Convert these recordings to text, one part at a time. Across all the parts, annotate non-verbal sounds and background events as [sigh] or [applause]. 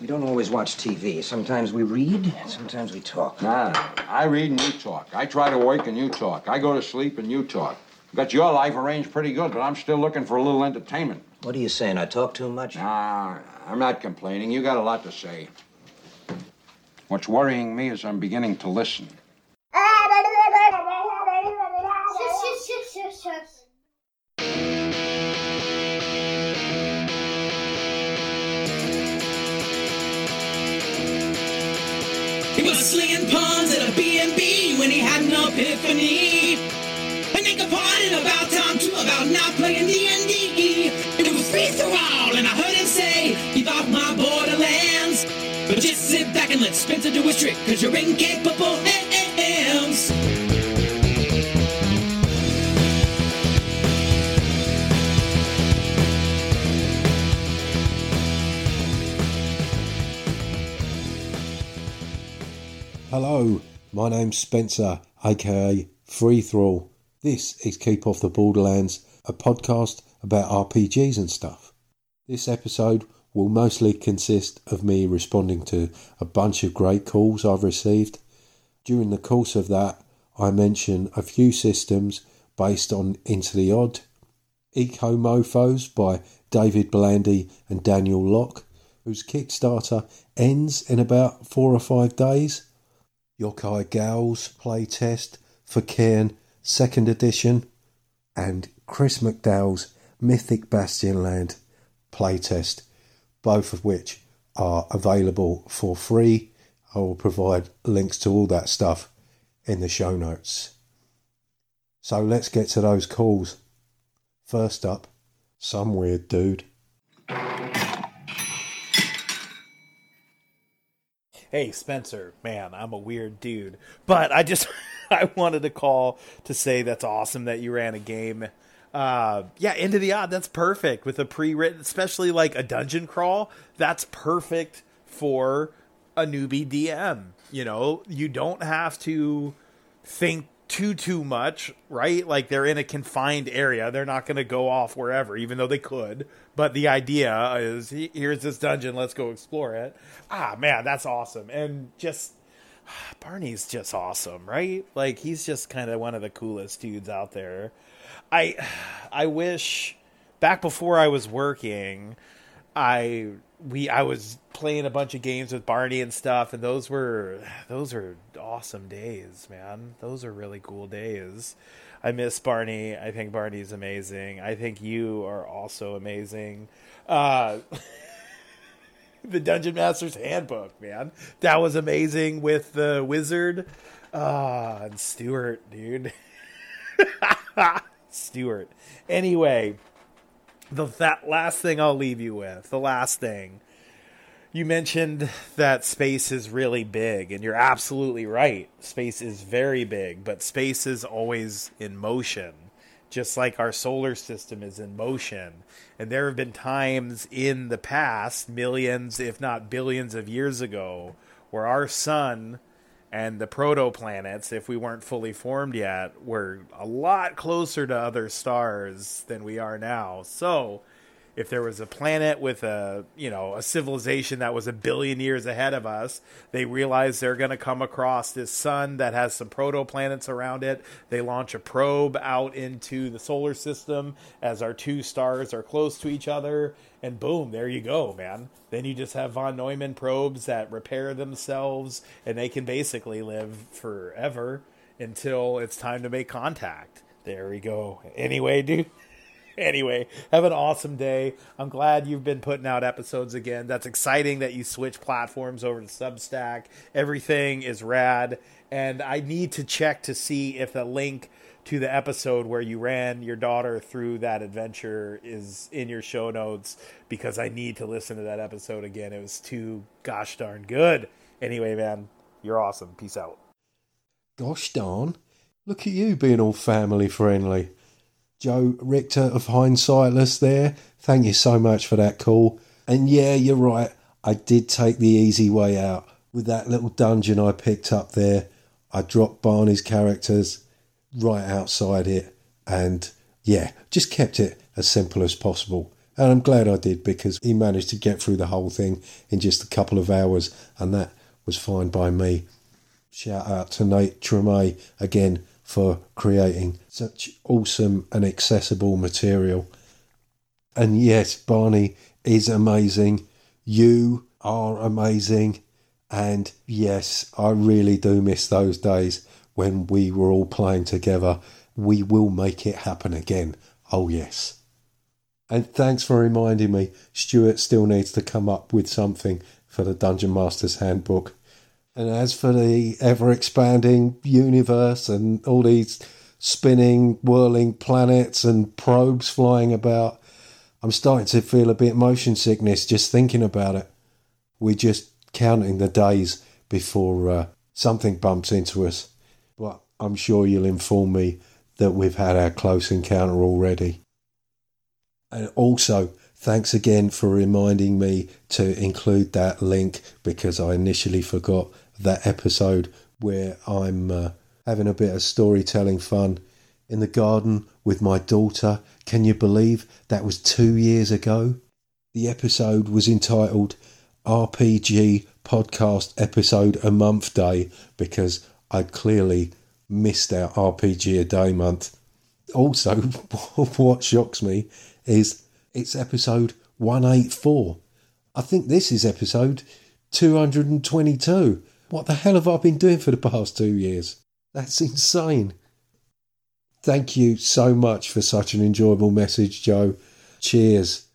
We don't always watch TV. Sometimes we read, sometimes we talk. Nah, I read and you talk. I try to work and you talk. I go to sleep and you talk. Got your life arranged pretty good, but I'm still looking for a little entertainment. What are you saying? I talk too much? Nah, I'm not complaining. You got a lot to say. What's worrying me is I'm beginning to listen. Epiphany. And they complained about time too about not playing D&D. It was free for all, and I heard him say he thought my Borderlands. But just sit back and let Spencer do his trick, cause you're incapable hands. Hello, my name's Spencer, aka Free Thrall. This is Keep Off the Borderlands, a podcast about RPGs and stuff. This episode will mostly consist of me responding to a bunch of great calls I've received. During the course of that, I mention a few systems based on Into the Odd, Eco Mofos by David Blandy and Daniel Locke, whose Kickstarter ends in about four or five days. Yochai Gal's playtest for Cairn second edition, and Chris McDowall's Mythic Bastionland playtest, both of which are available for free. I will provide links to all that stuff in the show notes. So let's get to those calls. First up, some weird dude. Hey spencer man i'm a weird dude. But i just [laughs] i wanted to call to say that's awesome that you ran a game. Uh yeah into the odd that's perfect with a pre-written especially like a dungeon crawl that's perfect for a newbie dm you know? You don't have to think too too much right? Like they're in a confined area. They're not going to go off wherever even though they could. But the idea is here's this dungeon let's go explore it. Ah man that's awesome. And just [sighs] barney's just awesome right? Like he's just kind of one of the coolest dudes out there. I [sighs] i wish back before i was working I we I was playing a bunch of games with Barney and stuff, and those were those are awesome days, man. Those are really cool days. I miss Barney. I think Barney's amazing. I think you are also amazing. Uh, [laughs] the Dungeon Master's Handbook, man, that was amazing with the wizard. Ah, and Stuart, dude. [laughs] Stuart. Anyway, the that last thing I'll leave you with, the last thing. You mentioned that space is really big, and you're absolutely right. Space is very big, but space is always in motion, just like our solar system is in motion. And there have been times in the past, millions, if not billions of years ago, where our sun and the protoplanets, if we weren't fully formed yet, were a lot closer to other stars than we are now. So, if there was a planet with a you know a civilization that was a billion years ahead of us they realize they're going to come across this sun that has some protoplanets around it. They launch a probe out into the solar system as our two stars are close to each other and boom there you go man. Then you just have von neumann probes that repair themselves and they can basically live forever until it's time to make contact. There we go. Anyway dude [laughs] anyway, have an awesome day. I'm glad you've been putting out episodes again. That's exciting that you switch platforms over to Substack. Everything is rad. And I need to check to see if the link to the episode where you ran your daughter through that adventure is in your show notes because I need to listen to that episode again. It was too gosh darn good. Anyway, man, you're awesome. Peace out. Gosh darn, look at you being all family friendly. Joe Richter of Hindsightless there. Thank you so much for that call. And yeah, you're right. I did take the easy way out with that little dungeon I picked up there. I dropped Barney's characters right outside it and yeah, just kept it as simple as possible. And I'm glad I did because he managed to get through the whole thing in just a couple of hours, and that was fine by me. Shout out to Nate Treme again for creating such awesome and accessible material. And yes, Barney is amazing. You are amazing. And yes, I really do miss those days when we were all playing together. We will make it happen again. Oh, yes. And thanks for reminding me, Stuart still needs to come up with something for the Dungeon Master's Handbook. And as for the ever expanding universe and all these spinning, whirling planets and probes flying about, I'm starting to feel a bit motion sickness just thinking about it. We're just counting the days before uh, something bumps into us. But I'm sure you'll inform me that we've had our close encounter already. And also, thanks again for reminding me to include that link because I initially forgot that episode where I'm uh, having a bit of storytelling fun in the garden with my daughter. Can you believe that was two years ago? The episode was entitled RPG Podcast Episode a Month Day because I'd clearly missed our RPG a Day month. Also, [laughs] what shocks me is it's episode 184. I think this is episode 222. What the hell have I been doing for the past two years? That's insane. Thank you so much for such an enjoyable message, Joe. Cheers.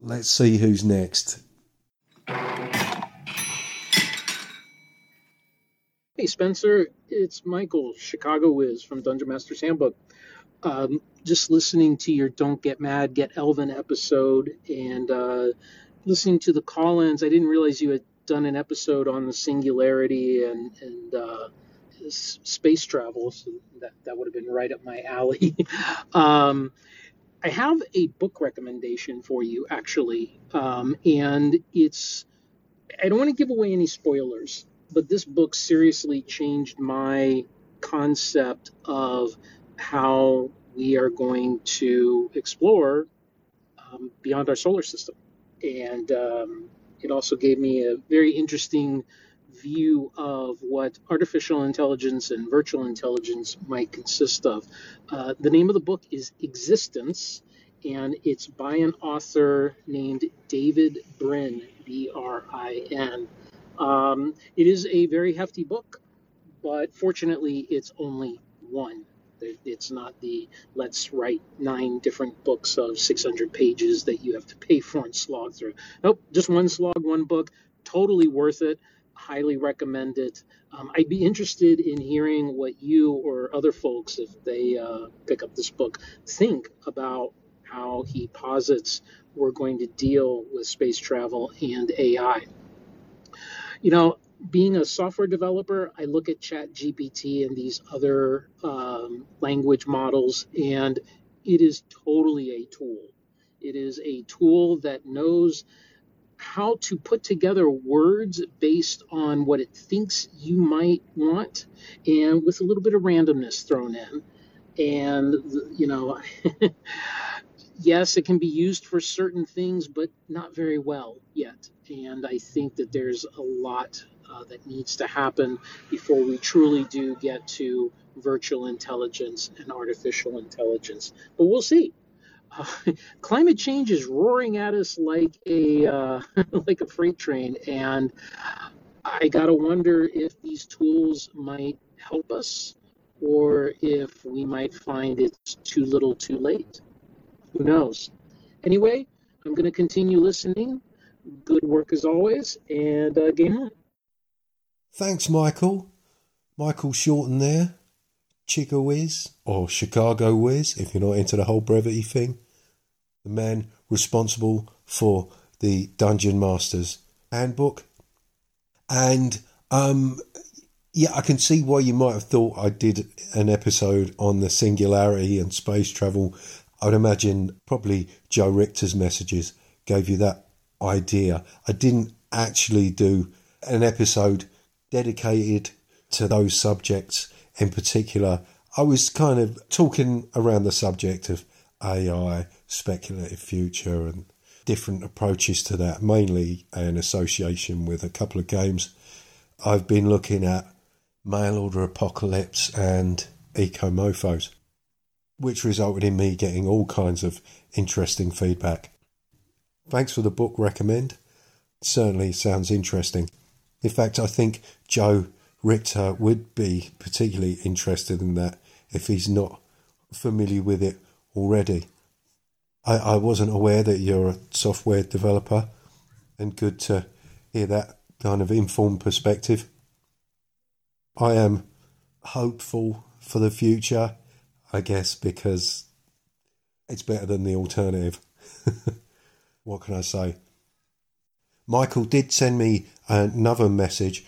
Let's see who's next. Hey Spencer, it's Michael, Chicago Wiz from Dungeon Master's Handbook. Um, just listening to your Don't Get Mad, Get Elven episode and uh, listening to the call ins, I didn't realize you had done an episode on the singularity and, and uh, space travel. So that, that would have been right up my alley. [laughs] um, I have a book recommendation for you, actually. Um, and it's, I don't want to give away any spoilers, but this book seriously changed my concept of how we are going to explore um, beyond our solar system. And um, it also gave me a very interesting view of what artificial intelligence and virtual intelligence might consist of. Uh, the name of the book is Existence, and it's by an author named David Brin, B R I N. Um, it is a very hefty book, but fortunately, it's only one. It's not the let's write nine different books of 600 pages that you have to pay for and slog through. Nope, just one slog, one book. Totally worth it. Highly recommend it. Um, I'd be interested in hearing what you or other folks, if they uh, pick up this book, think about how he posits we're going to deal with space travel and AI. You know, being a software developer, I look at Chat GPT and these other um, language models, and it is totally a tool. It is a tool that knows how to put together words based on what it thinks you might want, and with a little bit of randomness thrown in. And, you know, [laughs] yes, it can be used for certain things, but not very well yet. And I think that there's a lot uh, that needs to happen before we truly do get to virtual intelligence and artificial intelligence. But we'll see. Uh, [laughs] climate change is roaring at us like a uh, [laughs] like a freight train, and I gotta wonder if these tools might help us, or if we might find it's too little, too late. Who knows? Anyway, I'm gonna continue listening. Good work as always, and uh, game on. Thanks, Michael. Michael Shorten there. Chico Wiz, or Chicago Wiz, if you're not into the whole brevity thing. The man responsible for the Dungeon Masters Handbook. And, um, yeah, I can see why you might have thought I did an episode on the singularity and space travel. I would imagine probably Joe Richter's messages gave you that idea. I didn't actually do an episode dedicated to those subjects in particular. I was kind of talking around the subject of AI, speculative future and different approaches to that, mainly in association with a couple of games. I've been looking at Mail Order Apocalypse and Eco Mofos, which resulted in me getting all kinds of interesting feedback. Thanks for the book recommend. Certainly sounds interesting. In fact, I think Joe Richter would be particularly interested in that if he's not familiar with it already. I, I wasn't aware that you're a software developer, and good to hear that kind of informed perspective. I am hopeful for the future, I guess, because it's better than the alternative. [laughs] what can I say? Michael did send me another message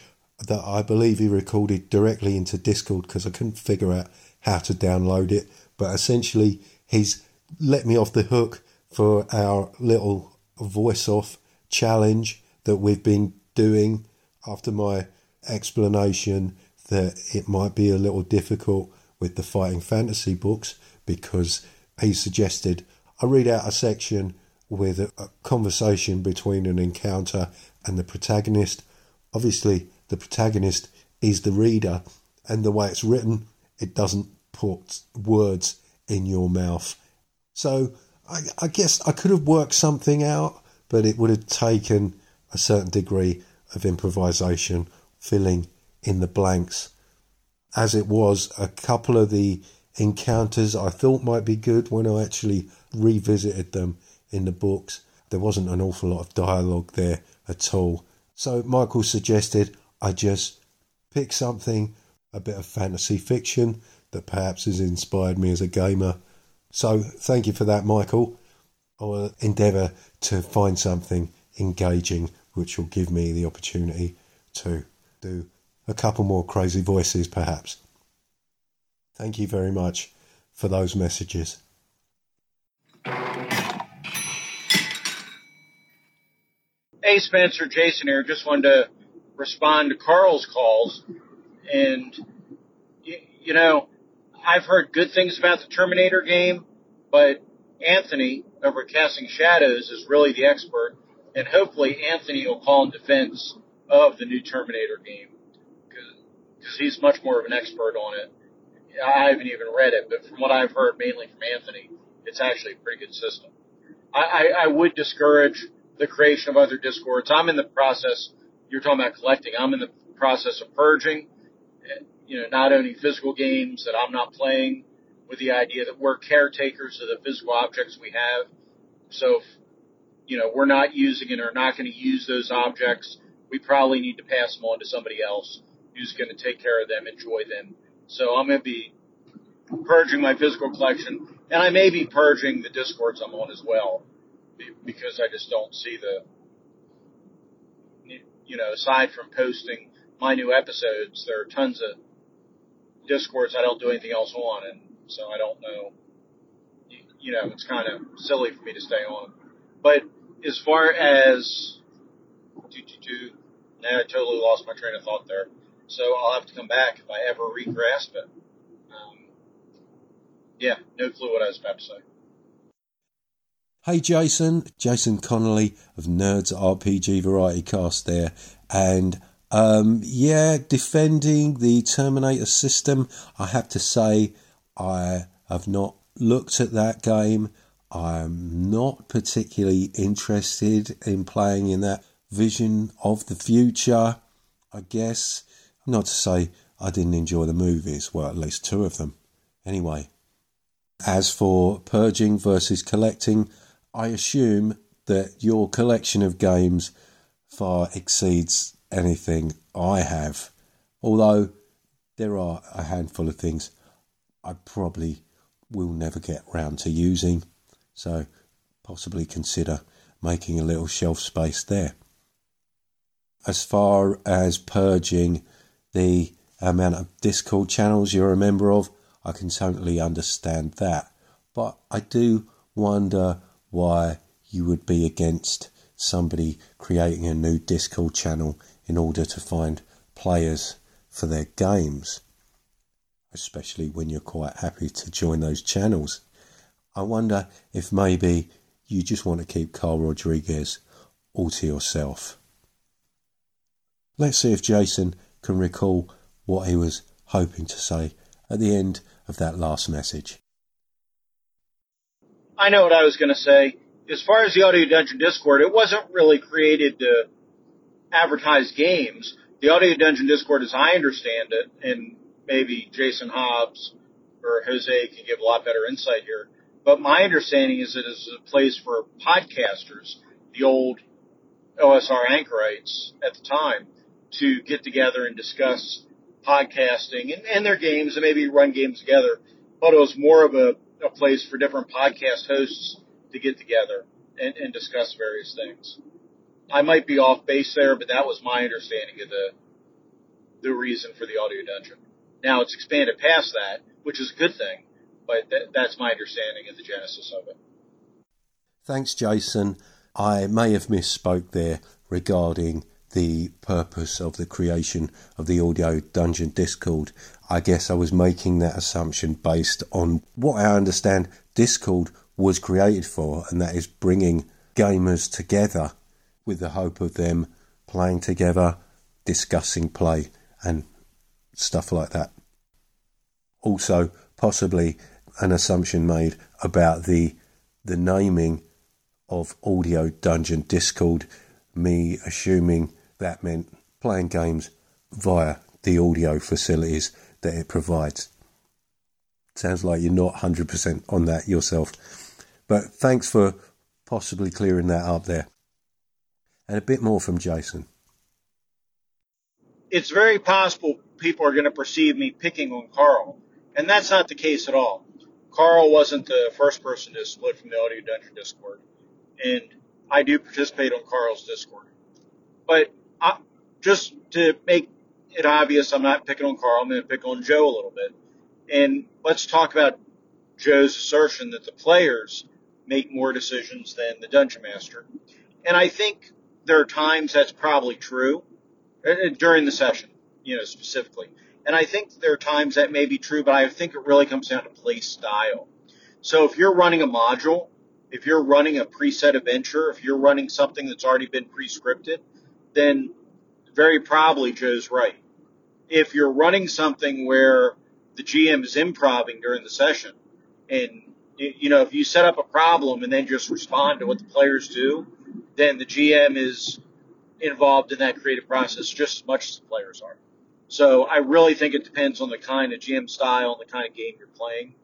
that I believe he recorded directly into Discord because I couldn't figure out how to download it. But essentially, he's let me off the hook for our little voice off challenge that we've been doing after my explanation that it might be a little difficult with the fighting fantasy books because he suggested I read out a section with a, conversation between an encounter and the protagonist. Obviously, the protagonist is the reader, and the way it's written, it doesn't put words in your mouth. So I, I guess I could have worked something out, but it would have taken a certain degree of improvisation, filling in the blanks. As it was, a couple of the encounters I thought might be good when I actually revisited them in the books. There wasn't an awful lot of dialogue there at all. So Michael suggested I just pick something, a bit of fantasy fiction that perhaps has inspired me as a gamer. So thank you for that, Michael. I will endeavour to find something engaging which will give me the opportunity to do a couple more crazy voices, perhaps. Thank you very much for those messages. Hey, Spencer, Jason here. Just wanted to respond to Karl's calls. And, you, you know, I've heard good things about the Terminator game, but Anthony over Casting Shadows is really the expert. And hopefully Anthony will call in defense of the new Terminator game because he's much more of an expert on it. I haven't even read it, but from what I've heard mainly from Anthony, it's actually a pretty good system. I, I, I would discourage the creation of other discords. I'm in the process. You're talking about collecting. I'm in the process of purging. You know, not only physical games that I'm not playing, with the idea that we're caretakers of the physical objects we have. So, if, you know, we're not using it or not going to use those objects, we probably need to pass them on to somebody else who's going to take care of them, enjoy them. So I'm going to be purging my physical collection, and I may be purging the discords I'm on as well because I just don't see the, you know, aside from posting my new episodes, there are tons of discords I don't do anything else on, and so I don't know. You, know, it's kind of silly for me to stay on. But as far as, do, do, do, now I totally lost my train of thought there. So I'll have to come back if I ever regrasp it. Um, yeah, no clue what I was about to say. Hey Jason, Jason Connerley of Nerds RPG Variety Cast there, and um, yeah, defending the Terminator system. I have to say, I have not looked at that game. I'm not particularly interested in playing in that vision of the future. I guess not to say I didn't enjoy the movies, well, at least two of them. Anyway, as for purging versus collecting, I assume that your collection of games far exceeds anything I have. Although there are a handful of things I probably will never get round to using, so possibly consider making a little shelf space there. As far as purging the amount of Discord channels you're a member of, I can totally understand that. But I do wonder why you would be against somebody creating a new Discord channel in order to find players for their games, especially when you're quite happy to join those channels. I wonder if maybe you just want to keep Karl Rodriguez all to yourself. Let's see if Jason can recall what he was hoping to say at the end of that last message. I know what I was going to say. As far as the Audio Dungeon Discord, it wasn't really created to advertise games. The Audio Dungeon Discord, as I understand it, and maybe Jason Hobbs or Jose can give a lot better insight here, but my understanding is that it's a place for podcasters, the old OSR anchorites at the time, to get together and discuss podcasting and, and their games and maybe run games together. But it was more of a, a place for different podcast hosts to get together and, and discuss various things. I might be off base there, but that was my understanding of the the reason for the audio dungeon. Now it's expanded past that, which is a good thing, but th- that's my understanding of the genesis of it. Thanks, Jason. I may have misspoke there regarding the purpose of the creation of the Audio Dungeon Discord. I guess I was making that assumption based on what I understand Discord was created for, and that is bringing gamers together with the hope of them playing together, discussing play, and stuff like that. Also, possibly an assumption made about the the naming of Audio Dungeon Discord, me assuming that meant playing games via the audio facilities that it provides. Sounds like you're not 100% on that yourself. But thanks for possibly clearing that up there. And a bit more from Jason. It's very possible people are going to perceive me picking on Karl, and that's not the case at all. Karl wasn't the first person to split from the Audio Dungeon Discord, and I do participate on Karl's Discord. But I, just to make it obvious, I'm not picking on Karl. I'm going to pick on Joe a little bit. And let's talk about Joe's assertion that the players make more decisions than the dungeon master. And I think there are times that's probably true uh, during the session, you know, specifically. And I think there are times that may be true, but I think it really comes down to play style. So if you're running a module, if you're running a preset adventure, if you're running something that's already been pre-scripted, then very probably Joe's right. If you're running something where the GM is improving during the session, and you know, if you set up a problem and then just respond to what the players do, then the GM is involved in that creative process just as much as the players are. So I really think it depends on the kind of GM style and the kind of game you're playing.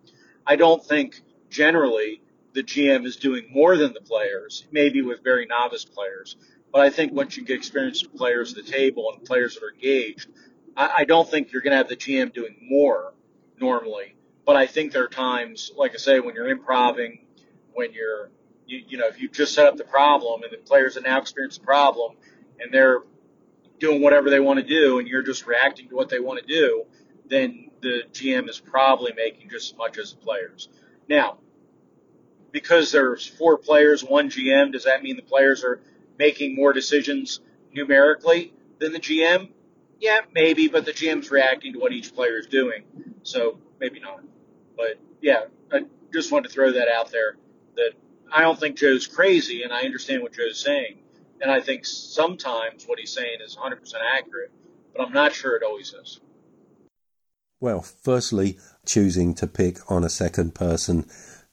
I don't think generally the GM is doing more than the players, maybe with very novice players. But I think once you get experienced players at the table and players that are engaged, I, I don't think you're going to have the GM doing more normally. But I think there are times, like I say, when you're improving, when you're, you, you know, if you just set up the problem and the players have now experienced the problem and they're doing whatever they want to do and you're just reacting to what they want to do, then the GM is probably making just as much as the players. Now, because there's four players, one GM, does that mean the players are making more decisions numerically than the GM? Yeah, maybe, but the GM's reacting to what each player is doing, so maybe not. But yeah, I just wanted to throw that out there that I don't think Joe's crazy, and I understand what Joe's saying, and I think sometimes what he's saying is 100% accurate, but I'm not sure it always is. Well, firstly, choosing to pick on a second person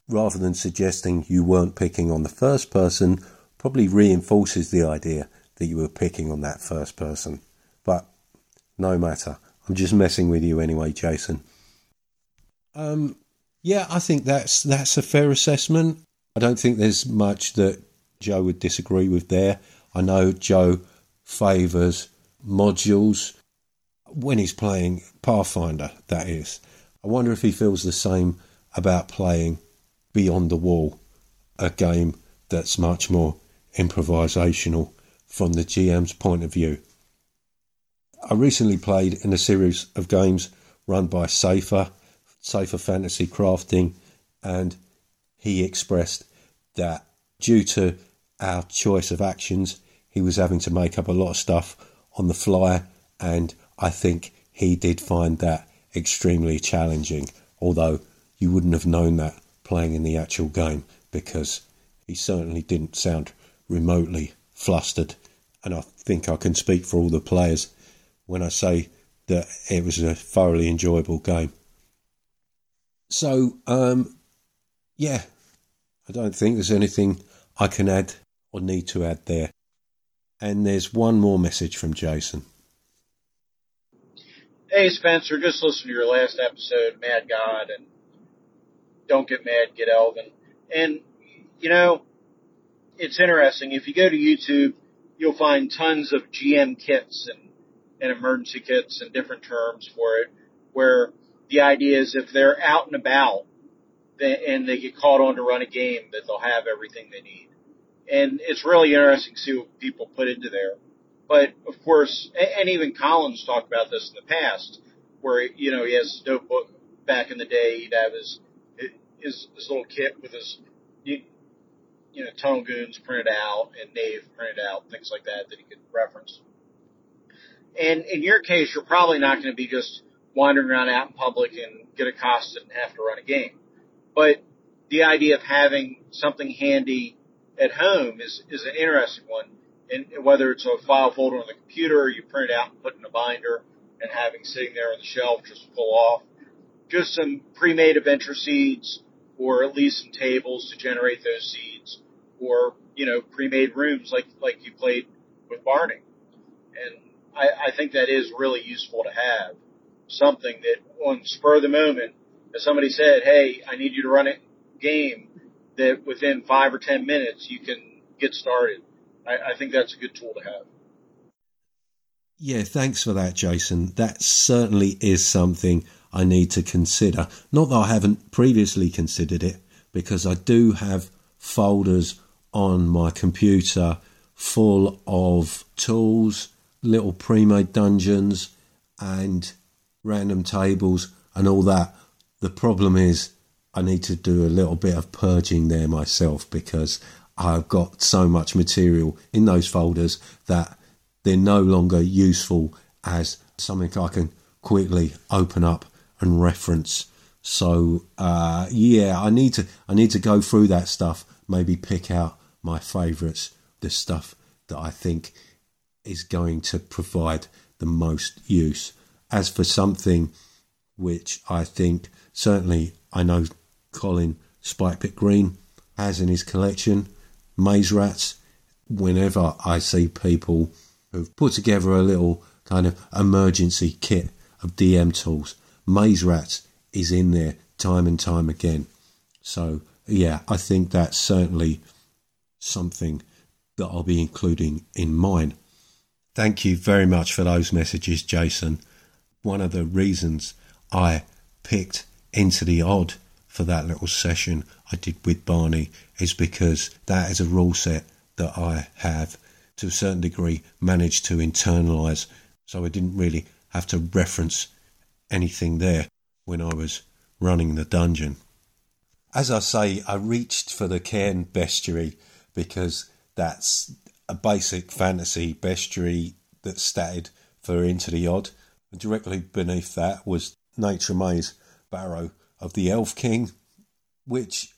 rather than suggesting you weren't picking on the first person probably reinforces the idea that you were picking on that first person. But no matter. I'm just messing with you anyway, Jason. Um, yeah, I think that's that's a fair assessment. I don't think there's much that Joe would disagree with there. I know Joe favours modules when he's playing Pathfinder, that is. I wonder if he feels the same about playing Beyond the Wall, a game that's much more improvisational from the GM's point of view. I recently played in a series of games run by Safer, Safer Fantasy Crafting, and he expressed that due to our choice of actions, he was having to make up a lot of stuff on the fly, and I think he did find that extremely challenging, although you wouldn't have known that playing in the actual game because he certainly didn't sound remotely flustered. And I think I can speak for all the players when I say that it was a thoroughly enjoyable game. So, um, yeah, I don't think there's anything I can add or need to add there. And there's one more message from Jason. Hey Spencer, just listen to your last episode, Mad God, and don't get mad, get Elven. And you know, it's interesting. If you go to YouTube, you'll find tons of GM kits and, and emergency kits and different terms for it, where the idea is if they're out and about and they get called on to run a game, that they'll have everything they need. And it's really interesting to see what people put into there. But of course, and even Colin's talked about this in the past, where you know he has his notebook back in the day. He'd have his his, his little kit with his you know, Tunnel Goons printed out and Knave printed out, things like that that he could reference. And in your case, you're probably not going to be just wandering around out in public and get accosted and have to run a game. But the idea of having something handy at home is, is an interesting one. And whether it's a file folder on the computer or you print it out and put it in a binder and having sitting there on the shelf just pull off. Just some pre-made adventure seeds or at least some tables to generate those seeds, or you know pre-made rooms like like you played with Barney. And I, I think that is really useful to have something that on spur of the moment, if somebody said, "Hey, I need you to run a game," that within five or ten minutes you can get started. I, I think that's a good tool to have. Yeah, thanks for that, Jason. That certainly is something I need to consider. Not that I haven't previously considered it, because I do have folders on my computer full of tools, little pre made dungeons, and random tables and all that. The problem is, I need to do a little bit of purging there myself because I've got so much material in those folders that they're no longer useful as something I can quickly open up and reference. So uh, yeah, I need to I need to go through that stuff. Maybe pick out my favourites, the stuff that I think is going to provide the most use. As for something which I think certainly I know Colin Spikepit Green has in his collection, Maze Rats. Whenever I see people who've put together a little kind of emergency kit of DM tools, Maze Rats is in there time and time again. So, yeah, I think that's certainly something that I'll be including in mine. Thank you very much for those messages, Jason. One of the reasons I picked Into the Odd for that little session I did with Barney is because that is a rule set that I have to a certain degree managed to internalize. So I didn't really have to reference anything there when I was running the dungeon. As I say, I reached for the Cairn bestiary because that's a basic fantasy bestiary that statted for Into the Odd. And directly beneath that was Nate Treme's Barrow of the Elf King, which,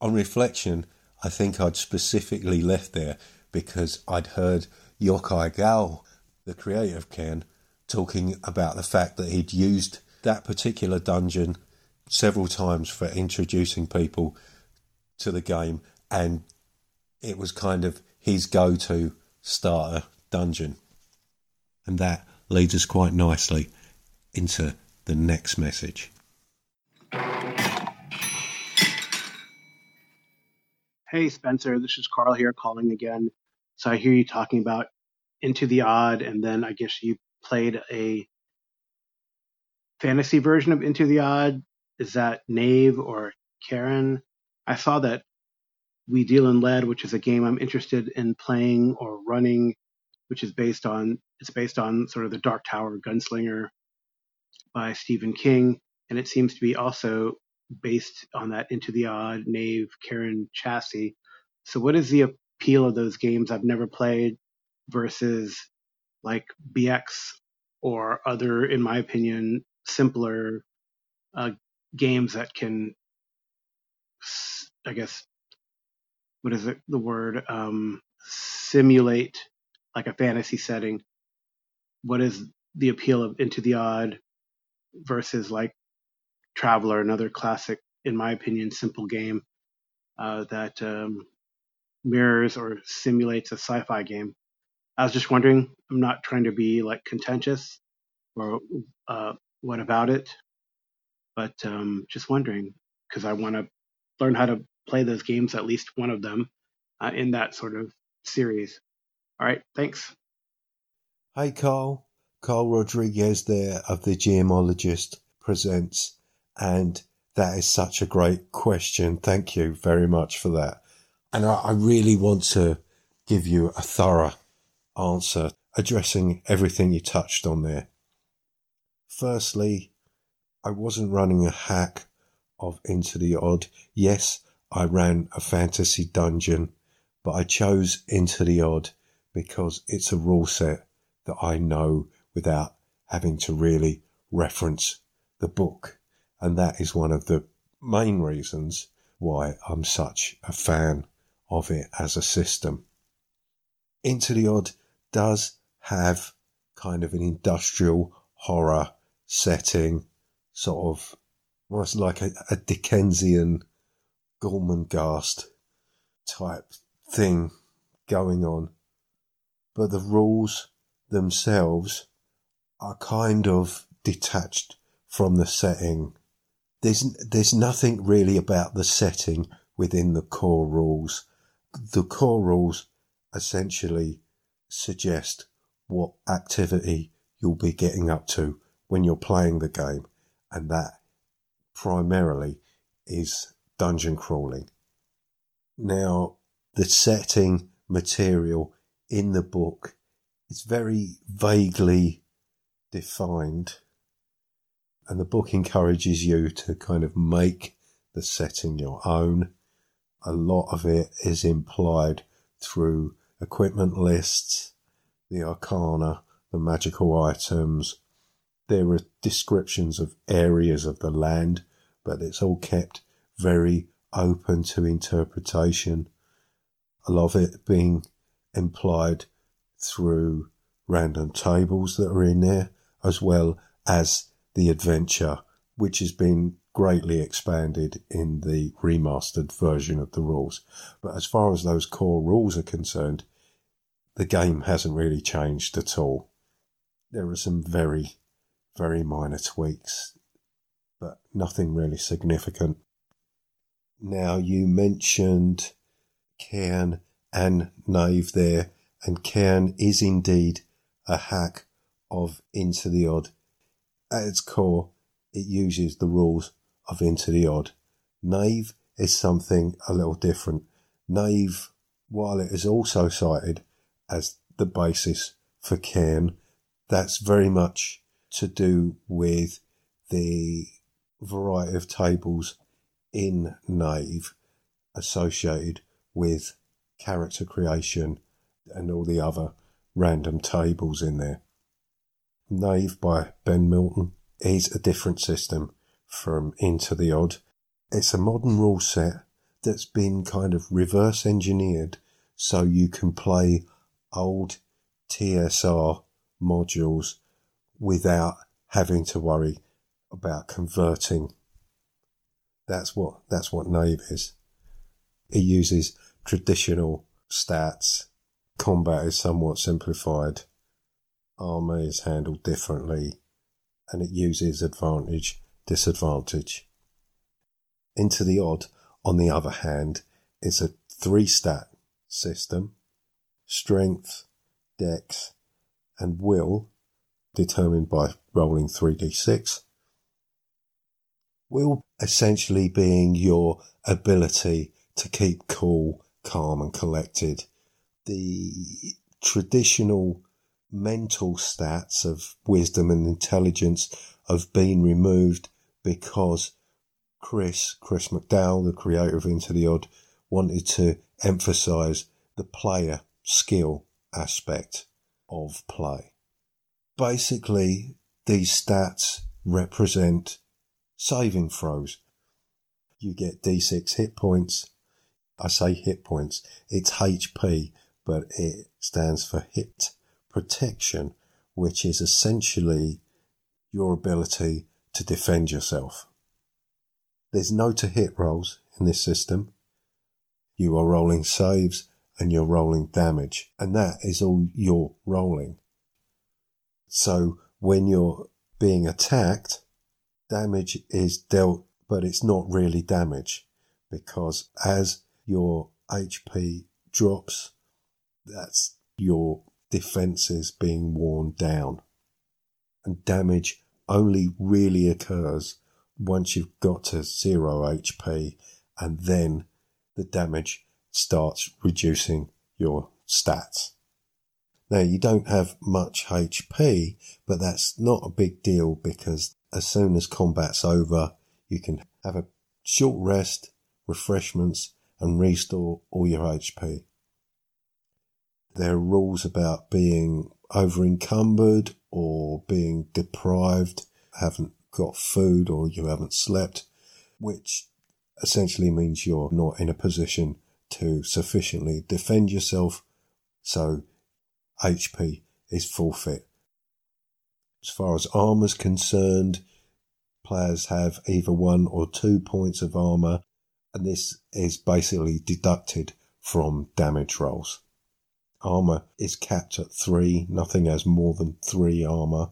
on reflection, I think I'd specifically left there because I'd heard Yochai Gal, the creator of Cairn, talking about the fact that he'd used that particular dungeon several times for introducing people to the game, and it was kind of his go to starter dungeon. And that leads us quite nicely into the next message. Hey, Spencer, this is Karl here calling again. So I hear you talking about Into the Odd, and then I guess you played a fantasy version of Into the Odd. Is that Knave or Cairn? I saw that We Deal in Lead, which is a game I'm interested in playing or running, which is based on it's based on sort of the Dark Tower Gunslinger by Stephen King, and it seems to be also based on that Into the Odd Knave Cairn chassis. So, what is the appeal of those games I've never played versus like BX or other, in my opinion, simpler uh, games that can I guess, what is it, the word, um, simulate like a fantasy setting. What is the appeal of Into the Odd versus like Traveller, another classic, in my opinion, simple game uh, that um, mirrors or simulates a sci-fi game. I was just wondering. I'm not trying to be like contentious or uh, what about it, but um, just wondering because I want to learn how to play those games, at least one of them, uh, in that sort of series. All right, thanks. Hi, Karl. Karl Rodriguez there of the GMologist presents, and that is such a great question. Thank you very much for that. And I, I really want to give you a thorough answer addressing everything you touched on there. Firstly, I wasn't running a hack of Into the Odd. Yes, I ran a fantasy dungeon, but I chose Into the Odd because it's a rule set that I know without having to really reference the book. And that is one of the main reasons why I'm such a fan of it as a system. Into the Odd does have kind of an industrial horror setting, sort of almost like a, a Dickensian Gormenghast type thing going on. But the rules themselves are kind of detached from the setting. There's, there's nothing really about the setting within the core rules. The core rules essentially suggest what activity you'll be getting up to when you're playing the game, and that primarily is dungeon crawling. Now, the setting material in the book is very vaguely defined, and the book encourages you to kind of make the setting your own. A lot of it is implied through equipment lists, the arcana, the magical items. There are descriptions of areas of the land, but it's all kept very open to interpretation. A lot of it being implied through random tables that are in there, as well as the adventure, which has been greatly expanded in the remastered version of the rules. But as far as those core rules are concerned, the game hasn't really changed at all. There are some very, very minor tweaks, but nothing really significant. Now, you mentioned Cairn and Knave there, and Cairn is indeed a hack of Into the Odd. At its core, it uses the rules of Into the Odd. Knave is something a little different. Knave, while it is also cited as the basis for Cairn. That's very much to do with the variety of tables in Knave associated with character creation and all the other random tables in there. Knave by Ben Milton is a different system from Into the Odd. It's a modern rule set that's been kind of reverse engineered so you can play old TSR modules without having to worry about converting. That's what that's what Knave is. It uses traditional stats. Combat is somewhat simplified. Armor is handled differently, and it uses advantage disadvantage. Into the odd, on the other hand, is a three stat system strength, dex, and will, determined by rolling 3d6. Will essentially being your ability to keep cool, calm, and collected. The traditional mental stats of wisdom and intelligence have been removed because Chris, Chris McDowall, the creator of Into the Odd, wanted to emphasize the player skill aspect of play. Basically, these stats represent saving throws. you get D6 hit points. I say hit points, it's HP, but it stands for hit protection, which is essentially your ability to defend yourself. There's no to hit rolls in this system. You are rolling saves and you're rolling damage, and that is all you're rolling. So when you're being attacked, damage is dealt, but it's not really damage because as your HP drops, that's your defenses being worn down. And damage only really occurs once you've got to zero HP, and then the damage starts reducing your stats. Now, you don't have much HP, but that's not a big deal because as soon as combat's over, you can have a short rest, refreshments, and restore all your HP. There are rules about being over encumbered or being deprived, haven't got food or you haven't slept, which essentially means you're not in a position to sufficiently defend yourself. So HP is forfeit. As far as armor's concerned, players have either one or two points of armor, and this is basically deducted from damage rolls. Armor is capped at three, nothing has more than three armor.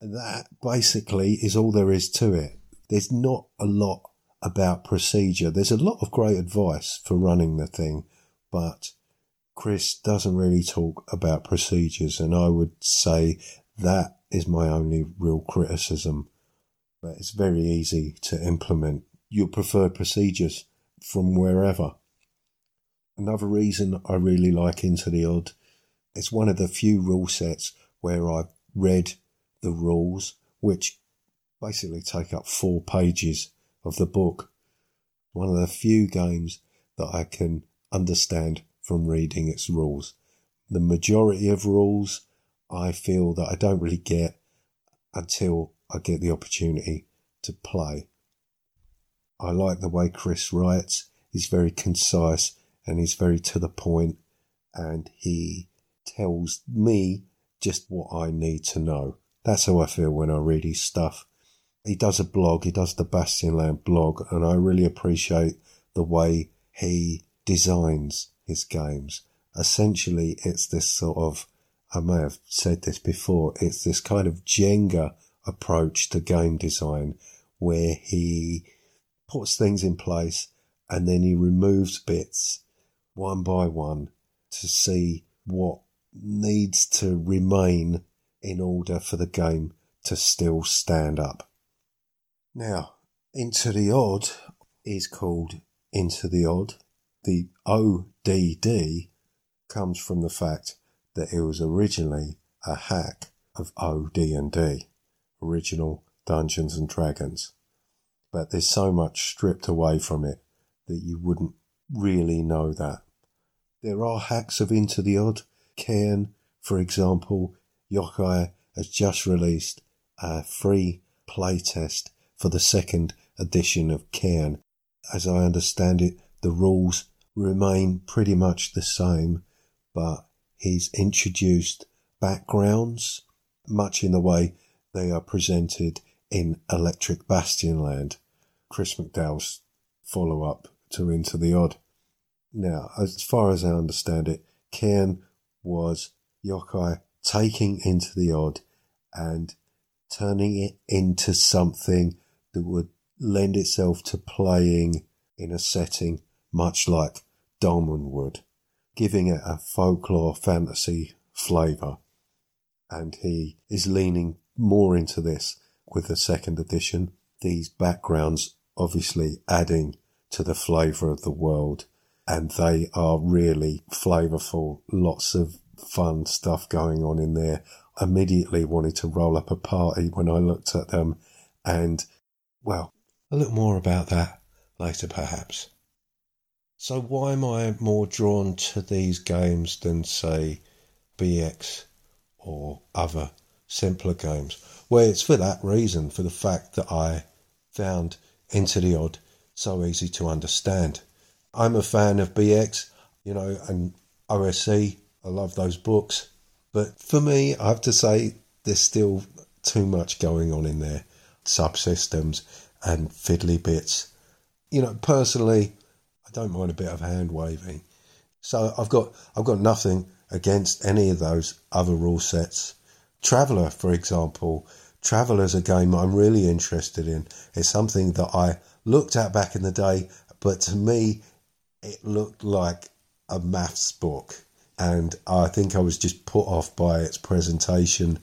And that basically is all there is to it. There's not a lot about procedure. There's a lot of great advice for running the thing, but Chris doesn't really talk about procedures, and I would say that is my only real criticism. But it's very easy to implement your preferred procedures from wherever. Another reason I really like Into the Odd, one of the few rule sets where I've read the rules, which basically take up four pages of the book. One of the few games that I can understand from reading its rules. The majority of rules I feel that I don't really get until I get the opportunity to play. I like the way Chris writes. He's very concise and he's very to the point and he tells me just what I need to know. That's how I feel when I read his stuff. He does a blog, he does the Bastionland blog, and I really appreciate the way he designs his games. Essentially, it's this sort of, I may have said this before, it's this kind of Jenga approach to game design where he puts things in place and then he removes bits one by one to see what needs to remain in order for the game to still stand up. Now, Into the Odd is called Into the Odd. The ODD comes from the fact that it was originally a hack of OD&D, original Dungeons and Dragons. But there's so much stripped away from it that you wouldn't really know that. There are hacks of Into the Odd. Cairn, for example, Yochai has just released a free playtest for the second edition of Cairn. As I understand it, the rules remain pretty much the same, but he's introduced backgrounds, much in the way they are presented in Electric Bastionland, Chris McDowall's follow up to Into the Odd. Now, as far as I understand it, Cairn was Yochai taking into the odd and turning it into something that would lend itself to playing in a setting much like Dolmen would, giving it a folklore fantasy flavour. And he is leaning more into this with the second edition. These backgrounds obviously adding to the flavour of the world, and they are really flavourful. Lots of fun stuff going on in there. Immediately wanted to roll up a party when I looked at them, and well, a little more about that later perhaps. So, why am I more drawn to these games than, say, BX or other simpler games? Well, it's for that reason, for the fact that I found Into the Odd so easy to understand. I'm a fan of BX, you know, and OSE. I love those books. But for me, I have to say, there's still too much going on in there subsystems and fiddly bits. You know, personally, don't mind a bit of hand waving. So I've got I've got nothing against any of those other rule sets. Traveller, for example, Traveller's a game I'm really interested in. It's something that I looked at back in the day, but to me, it looked like a maths book. And I think I was just put off by its presentation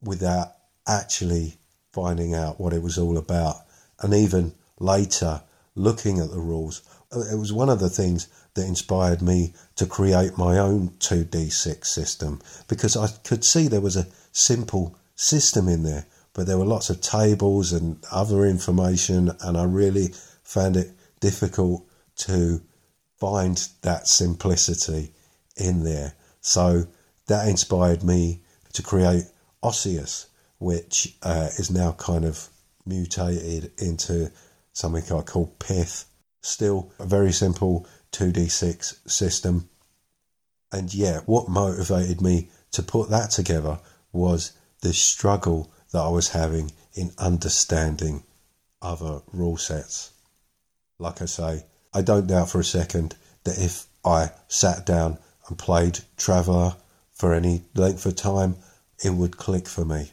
without actually finding out what it was all about. And even later, looking at the rules, it was one of the things that inspired me to create my own 2d6 system because I could see there was a simple system in there, but there were lots of tables and other information, and I really found it difficult to find that simplicity in there. So that inspired me to create Osseous, which uh, is now kind of mutated into something I call Pith. Still a very simple 2d6 system. And yeah, what motivated me to put that together was the struggle that I was having in understanding other rule sets. Like I say, I don't doubt for a second that if I sat down and played Traveller for any length of time, it would click for me.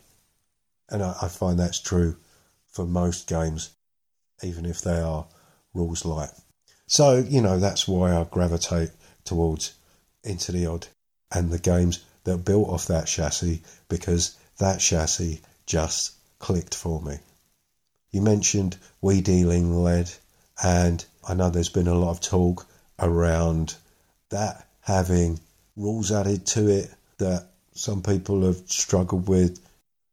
And I, I find that's true for most games, even if they are rules light. So, you know, that's why I gravitate towards Into the Odd and the games that built off that chassis because that chassis just clicked for me. You mentioned We Deal in Lead, and I know there's been a lot of talk around that having rules added to it that some people have struggled with.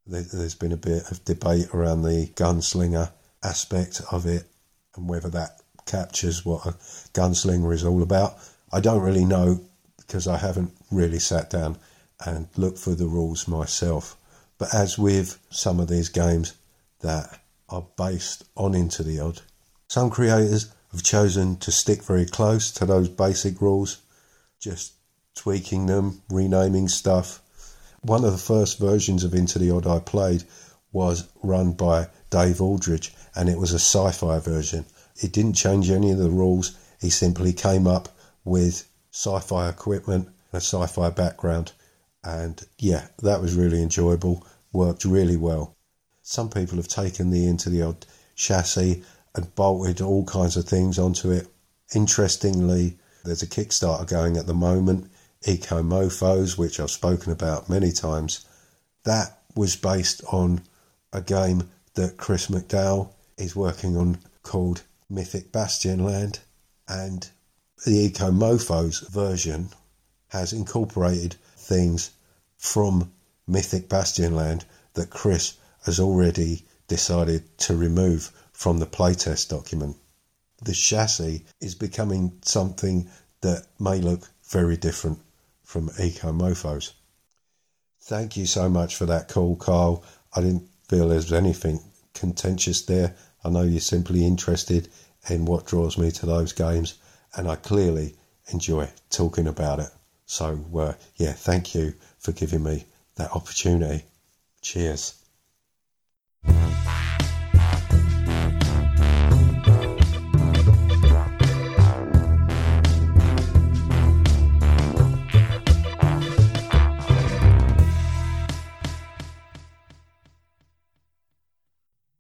There's been a bit of debate around the gunslinger aspect of it and whether that captures what a gunslinger is all about. I don't really know because I haven't really sat down and looked for the rules myself. But as with some of these games that are based on Into the Odd, some creators have chosen to stick very close to those basic rules, just tweaking them, renaming stuff. One of the first versions of Into the Odd I played was run by Dave Aldridge, and it was a sci fi version. It didn't change any of the rules, he simply came up with sci fi equipment, a sci fi background, and yeah, that was really enjoyable, worked really well. Some people have taken the Into the Odd chassis and bolted all kinds of things onto it. Interestingly, there's a Kickstarter going at the moment, Eco Mofos, which I've spoken about many times. That was based on a game that Chris McDowall is working on called Mythic Bastionland, and the Eco Mofos version has incorporated things from Mythic Bastionland that Chris has already decided to remove from the playtest document. The chassis is becoming something that may look very different from Eco Mofos. Thank you so much for that call, Karl. I didn't feel there was anything contentious there. I know you're simply interested in what draws me to those games, and I clearly enjoy talking about it. So, uh, yeah, thank you for giving me that opportunity. Cheers.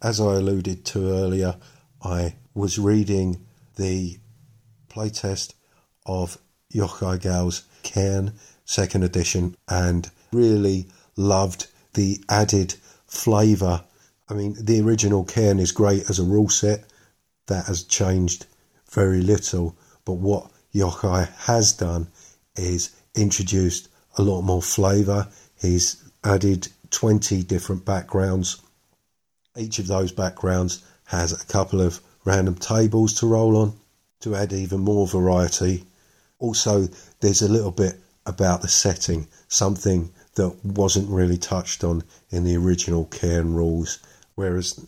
As I alluded to earlier, I was reading the playtest of Yochai Gal's Cairn second edition and really loved the added flavour. I mean, the original Cairn is great as a rule set, that has changed very little, but what Yochai has done is introduced a lot more flavour. He's added 20 different backgrounds. Each of those backgrounds has a couple of random tables to roll on to add even more variety. Also, there's a little bit about the setting, something that wasn't really touched on in the original Cairn rules, whereas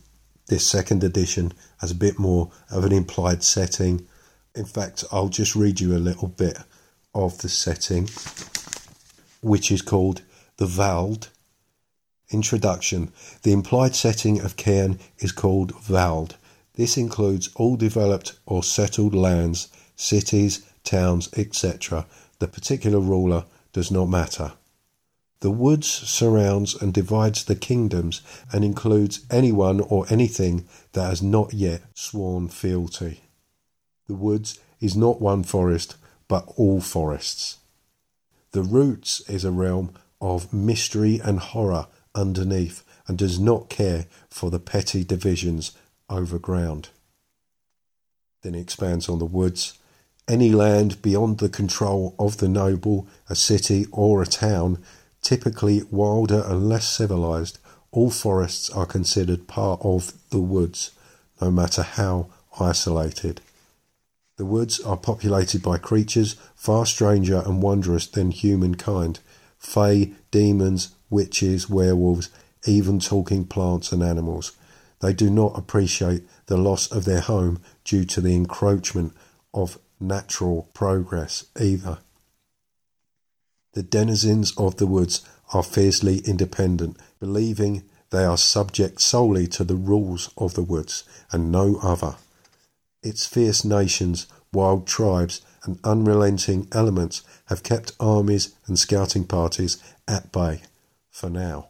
this second edition has a bit more of an implied setting. In fact, I'll just read you a little bit of the setting, which is called The Vald. Introduction The implied setting of Cairn is called Vald. This includes all developed or settled lands, cities, towns, etc. The particular ruler does not matter. The woods surrounds and divides the kingdoms and includes anyone or anything that has not yet sworn fealty. The woods is not one forest, but all forests. The roots is a realm of mystery and horror underneath and does not care for the petty divisions over ground. Then he expands on the woods. Any land beyond the control of the noble, a city or a town, typically wilder and less civilized, all forests are considered part of the woods, no matter how isolated. The woods are populated by creatures far stranger and wondrous than humankind fae, demons, witches, werewolves, even talking plants and animals. They do not appreciate the loss of their home due to the encroachment of natural progress either. The denizens of the woods are fiercely independent, believing they are subject solely to the rules of the woods and no other. Its fierce nations, wild tribes, and unrelenting elements have kept armies and scouting parties at bay for now.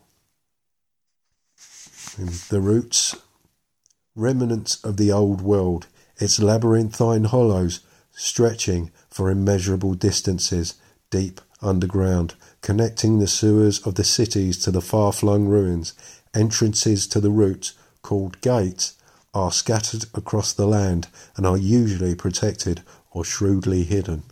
The roots, remnants of the old world, its labyrinthine hollows stretching for immeasurable distances deep underground, connecting the sewers of the cities to the far flung ruins. Entrances to the roots, called gates, are scattered across the land and are usually protected or shrewdly hidden.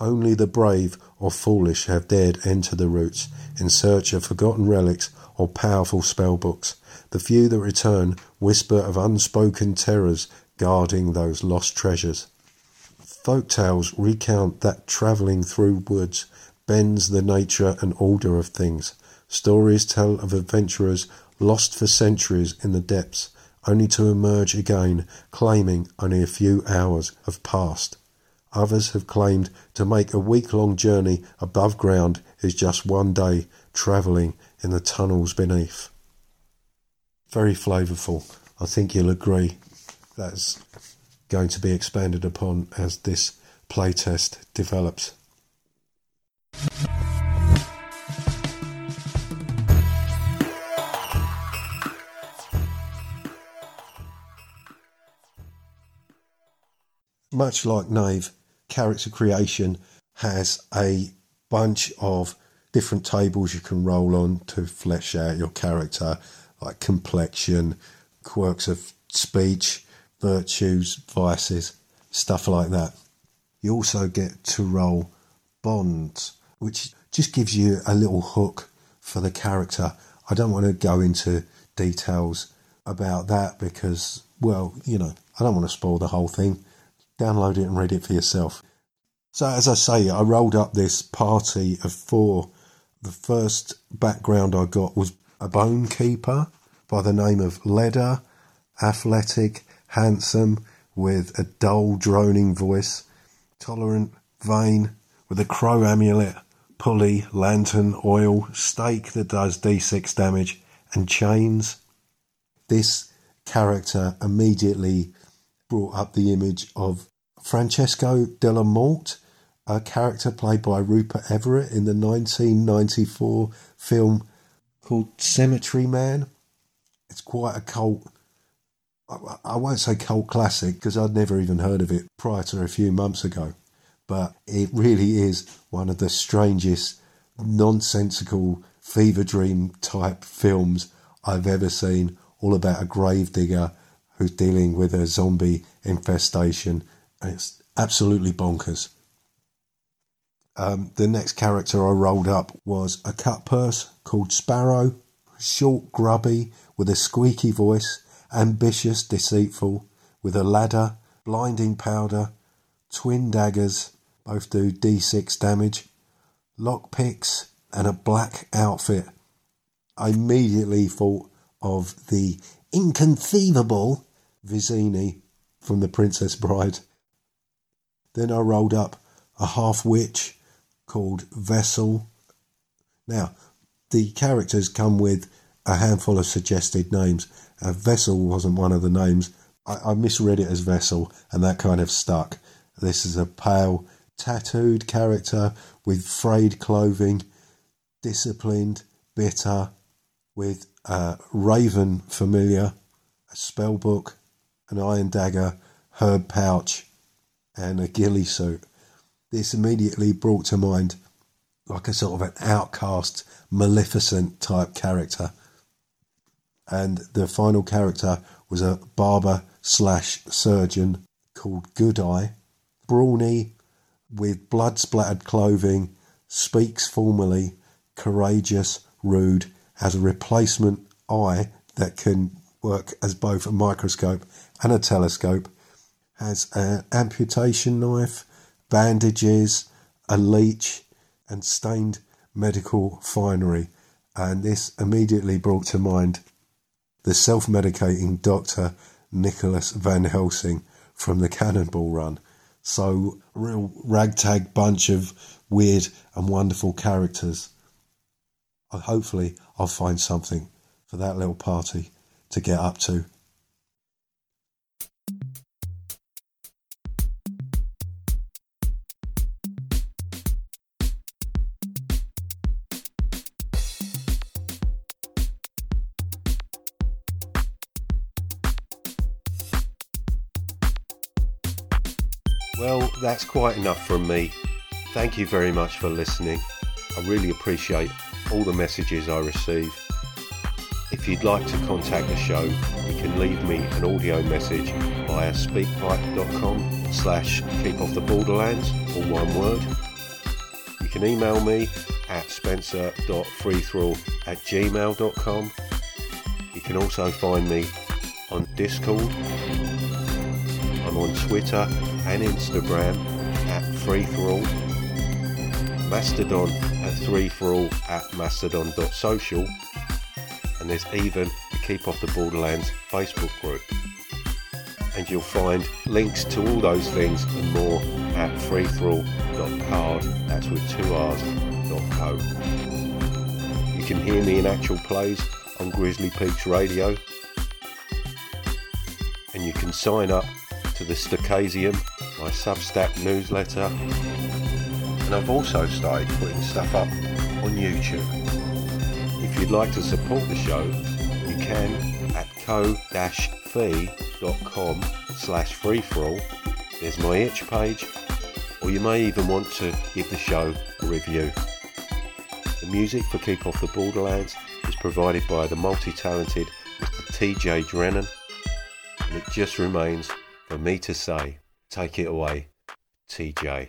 Only the brave or foolish have dared enter the roots in search of forgotten relics or powerful spell books. The few that return whisper of unspoken terrors guarding those lost treasures. Folk tales recount that travelling through woods bends the nature and order of things. Stories tell of adventurers lost for centuries in the depths, only to emerge again, claiming only a few hours have passed. Others have claimed to make a week long journey above ground is just one day travelling in the tunnels beneath. Very flavourful. I think you'll agree. That's going to be expanded upon as this playtest develops. Much like Knave, character creation has a bunch of different tables you can roll on to flesh out your character, like complexion, quirks of speech, virtues, vices, stuff like that. You also get to roll bonds, which just gives you a little hook for the character. I don't want to go into details about that because, well, you know, I don't want to spoil the whole thing. Download it and read it for yourself. So, as I say, I rolled up this party of four. The first background I got was a bone keeper by the name of Leda, athletic, handsome, with a dull, droning voice, tolerant, vain, with a crow amulet, pulley, lantern, oil, stake that does d6 damage, and chains. This character immediately brought up the image of Francesco Dellamorte, a character played by Rupert Everett in the 1994 film called Cemetery Man. It's quite a cult I won't say cult classic because I'd never even heard of it prior to a few months ago, but it really is one of the strangest, nonsensical fever dream type films I've ever seen. All about a gravedigger who's dealing with a zombie infestation. And it's absolutely bonkers. Um, the next character I rolled up was a cut purse called Sparrow, short, grubby, with a squeaky voice ambitious, deceitful, with a ladder, blinding powder, twin daggers, both do d6 damage, lockpicks, and a black outfit. I immediately thought of the inconceivable Vizzini from The Princess Bride. Then I rolled up a half witch called Vessel. Now, the characters come with a handful of suggested names. Uh, Vessel wasn't one of the names. I, I misread it as Vessel, and that kind of stuck. This is a pale, tattooed character with frayed clothing, disciplined, bitter, with a raven familiar, a spell book, an iron dagger, herb pouch, and a ghillie suit. This immediately brought to mind like a sort of an outcast, maleficent type character. And the final character was a barber slash surgeon called Goodeye, brawny, with blood splattered clothing, speaks formally, courageous, rude, has a replacement eye that can work as both a microscope and a telescope, has an amputation knife, bandages, a leech, and stained medical finery. And this immediately brought to mind the self medicating Dr. Nicholas Van Helsing from the Cannonball Run. So, real ragtag bunch of weird and wonderful characters. Hopefully, I'll find something for that little party to get up to. That's quite enough from me. Thank you very much for listening. I really appreciate all the messages I receive. If you'd like to contact the show, you can leave me an audio message via speakpipe.com slash keep off the borderlands, or one word. You can email me at spencer.freethrow at gmail.com. You can also find me on Discord. I'm on Twitter and Instagram at freethrow. Mastodon at 3forall at mastodon.social and there's even the Keep Off the Borderlands Facebook group. And you'll find links to all those things and more at freethrow.card, that's with two R's, co. You can hear me in actual plays on Grizzly Peaks Radio. And you can sign up to the Stochasium, my Substack newsletter. And I've also started putting stuff up on YouTube. If you'd like to support the show, you can at ko-fi.com slash freeforall. There's my itch page, or you may even want to give the show a review. The music for Keep Off the Borderlands is provided by the multi-talented Mr. TJ Drennan, and it just remains for me to say, take it away, TJ.